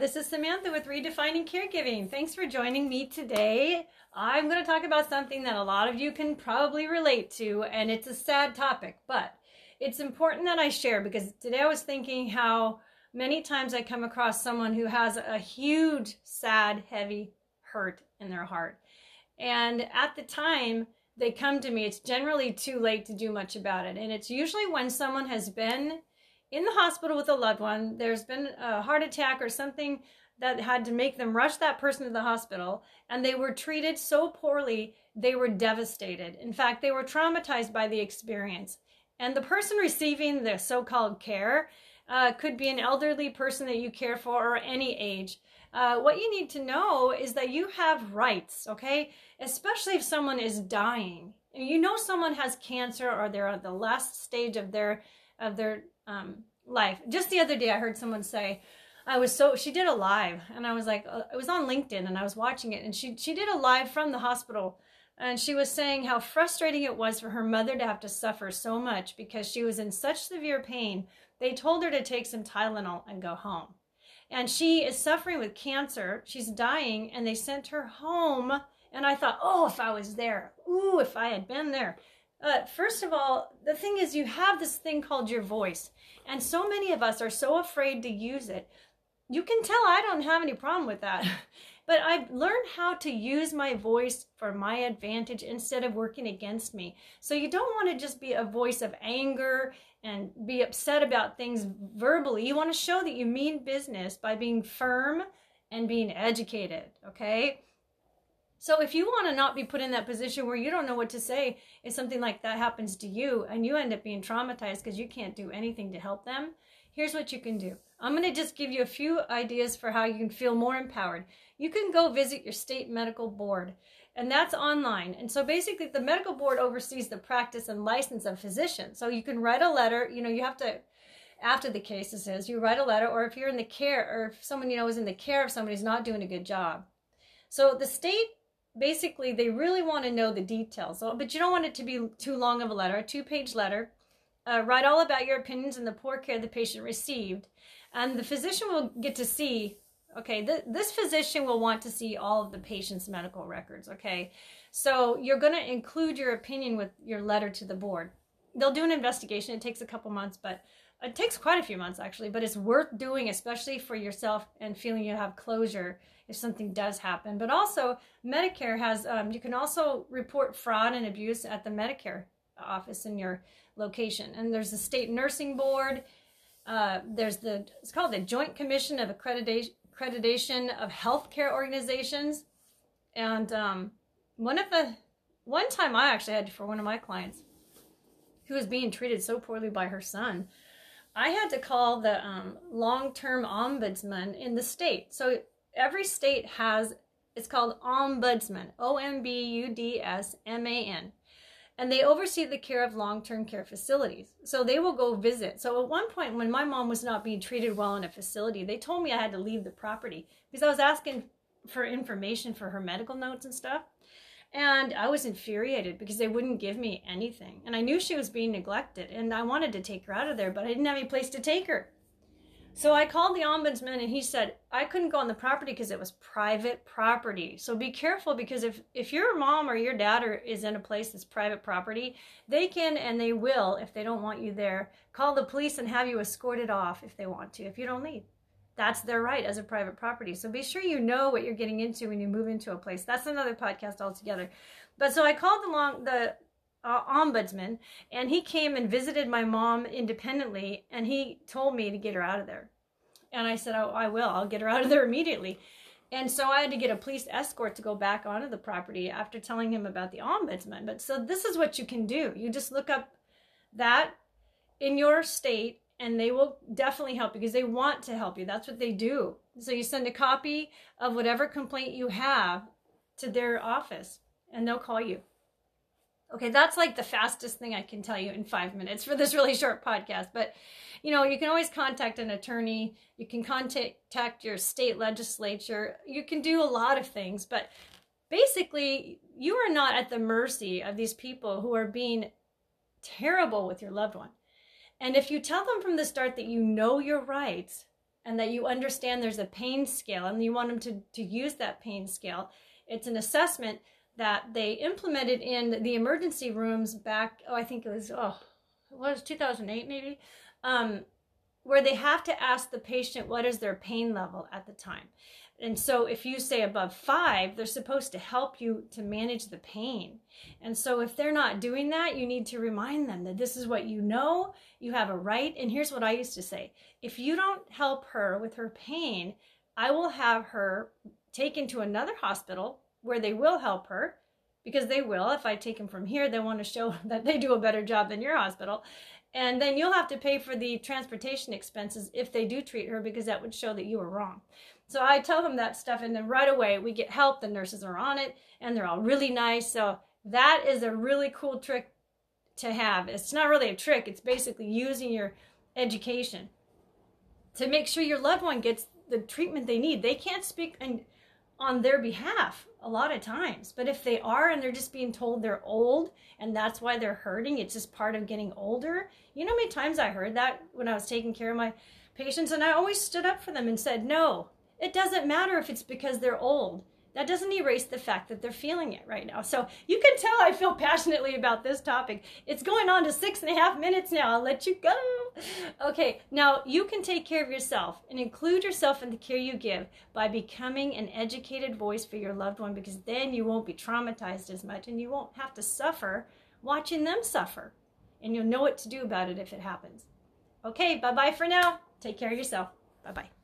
This is Samantha with Redefining Caregiving. Thanks for joining me today. I'm going to talk about something that a lot of you can probably relate to, and it's a sad topic, but it's important that I share because today I was thinking how many times I come across someone who has a huge, sad, heavy hurt in their heart. And at the time they come to me, it's generally too late to do much about it. And it's usually when someone has been in the hospital with a loved one, there's been a heart attack or something that had to make them rush that person to the hospital, and they were treated so poorly, they were devastated. In fact, they were traumatized by the experience. And the person receiving the so called care uh, could be an elderly person that you care for or any age. Uh, what you need to know is that you have rights, okay? Especially if someone is dying. You know someone has cancer or they're at the last stage of their of their um, life. Just the other day, I heard someone say, I was so she did a live, and I was like, uh, it was on LinkedIn, and I was watching it, and she she did a live from the hospital, and she was saying how frustrating it was for her mother to have to suffer so much because she was in such severe pain. They told her to take some Tylenol and go home. And she is suffering with cancer. She's dying, and they sent her home. And I thought, oh, if I was there, ooh, if I had been there. Uh, first of all, the thing is, you have this thing called your voice, and so many of us are so afraid to use it. You can tell I don't have any problem with that. but I've learned how to use my voice for my advantage instead of working against me. So you don't want to just be a voice of anger and be upset about things verbally. You want to show that you mean business by being firm and being educated, okay? So if you want to not be put in that position where you don't know what to say if something like that happens to you and you end up being traumatized because you can't do anything to help them, here's what you can do. I'm going to just give you a few ideas for how you can feel more empowered. You can go visit your state medical board, and that's online. And so basically, the medical board oversees the practice and license of physicians. So you can write a letter, you know, you have to after the case is you write a letter or if you're in the care or if someone you know is in the care of somebody who's not doing a good job so the state basically they really want to know the details. But you don't want it to be too long of a letter a two page letter. Uh, write all about your opinions and the poor care the patient received. And the physician will get to see okay th- this physician will want to see all of the patient's medical records okay? So you're going to include your opinion with your letter to the board. They'll do an investigation. It takes a couple months but it takes quite a few months actually but it's worth doing especially for yourself and feeling you have closure if something does happen. But also, Medicare has, um, you can also report fraud and abuse at the Medicare office in your location. And there's the state nursing board. Uh, there's the, it's called the Joint Commission of Accreditation, Accreditation of Healthcare Organizations. And um, one of the, one time I actually had for one of my clients who was being treated so poorly by her son, I had to call the um, long term ombudsman in the state. So every state has it's called ombudsman o-m-b-u-d-s-m-a-n and they oversee the care of long-term care facilities. So they will go visit. So at one point when my mom was not being treated well in a facility they told me i had to leave the property because i was asking for information for her medical notes and stuff and i was infuriated because they wouldn't give me anything and i knew she was being neglected and i wanted to take her out of there but i didn't have any place to take her so I called the ombudsman and he said I couldn't go on the property because it was private property. So be careful because if if your mom or your dad are, is in a place that's private property, they can and they will if they don't want you there call the police and have you escorted off if they want to if you don't leave. That's their right as a private property. So be sure you know what you're getting into when you move into a place. That's another podcast altogether. But so I called the long the uh, ombudsman, and he came and visited my mom independently, and he told me to get her out of there. And I said, "Oh, I will. I'll get her out of there immediately." And so I had to get a police escort to go back onto the property after telling him about the ombudsman. But so this is what you can do. You just look up that in your state and they will definitely help because they want to help you. That's what they do. So you send a copy of whatever complaint you have to their office and they'll call you. Okay, that's like the fastest thing I can tell you in five minutes for this really short podcast. But, you know, you can always contact an attorney. You can contact your state legislature. You can do a lot of things. But basically, you are not at the mercy of these people who are being terrible with your loved one. And if you tell them from the start that you know your rights and that you understand there's a pain scale and you want them to, to use that pain scale. It's an assessment that they implemented in the emergency rooms back, oh, I think it was, oh, it was 2008 maybe, um, where they have to ask the patient what is their pain level at the time. And so if you say above five, they're supposed to help you to manage the pain. And so if they're not doing that, you need to remind them that this is what you know, you have a right. And here's what I used to say if you don't help her with her pain, I will have her taken to another hospital where they will help her because they will. If I take them from here, they want to show that they do a better job than your hospital. And then you'll have to pay for the transportation expenses if they do treat her because that would show that you were wrong. So I tell them that stuff, and then right away we get help. The nurses are on it, and they're all really nice. So that is a really cool trick to have. It's not really a trick, it's basically using your education to make sure your loved one gets the treatment they need. They can't speak on their behalf a lot of times, but if they are and they're just being told they're old and that's why they're hurting, it's just part of getting older. You know how many times I heard that when I was taking care of my patients, and I always stood up for them and said, No, it doesn't matter if it's because they're old. That doesn't erase the fact that they're feeling it right now. So you can tell I feel passionately about this topic. It's going on to six and a half minutes now. I'll let you go. Okay, now you can take care of yourself and include yourself in the care you give by becoming an educated voice for your loved one because then you won't be traumatized as much and you won't have to suffer watching them suffer. And you'll know what to do about it if it happens. Okay, bye bye for now. Take care of yourself. Bye bye.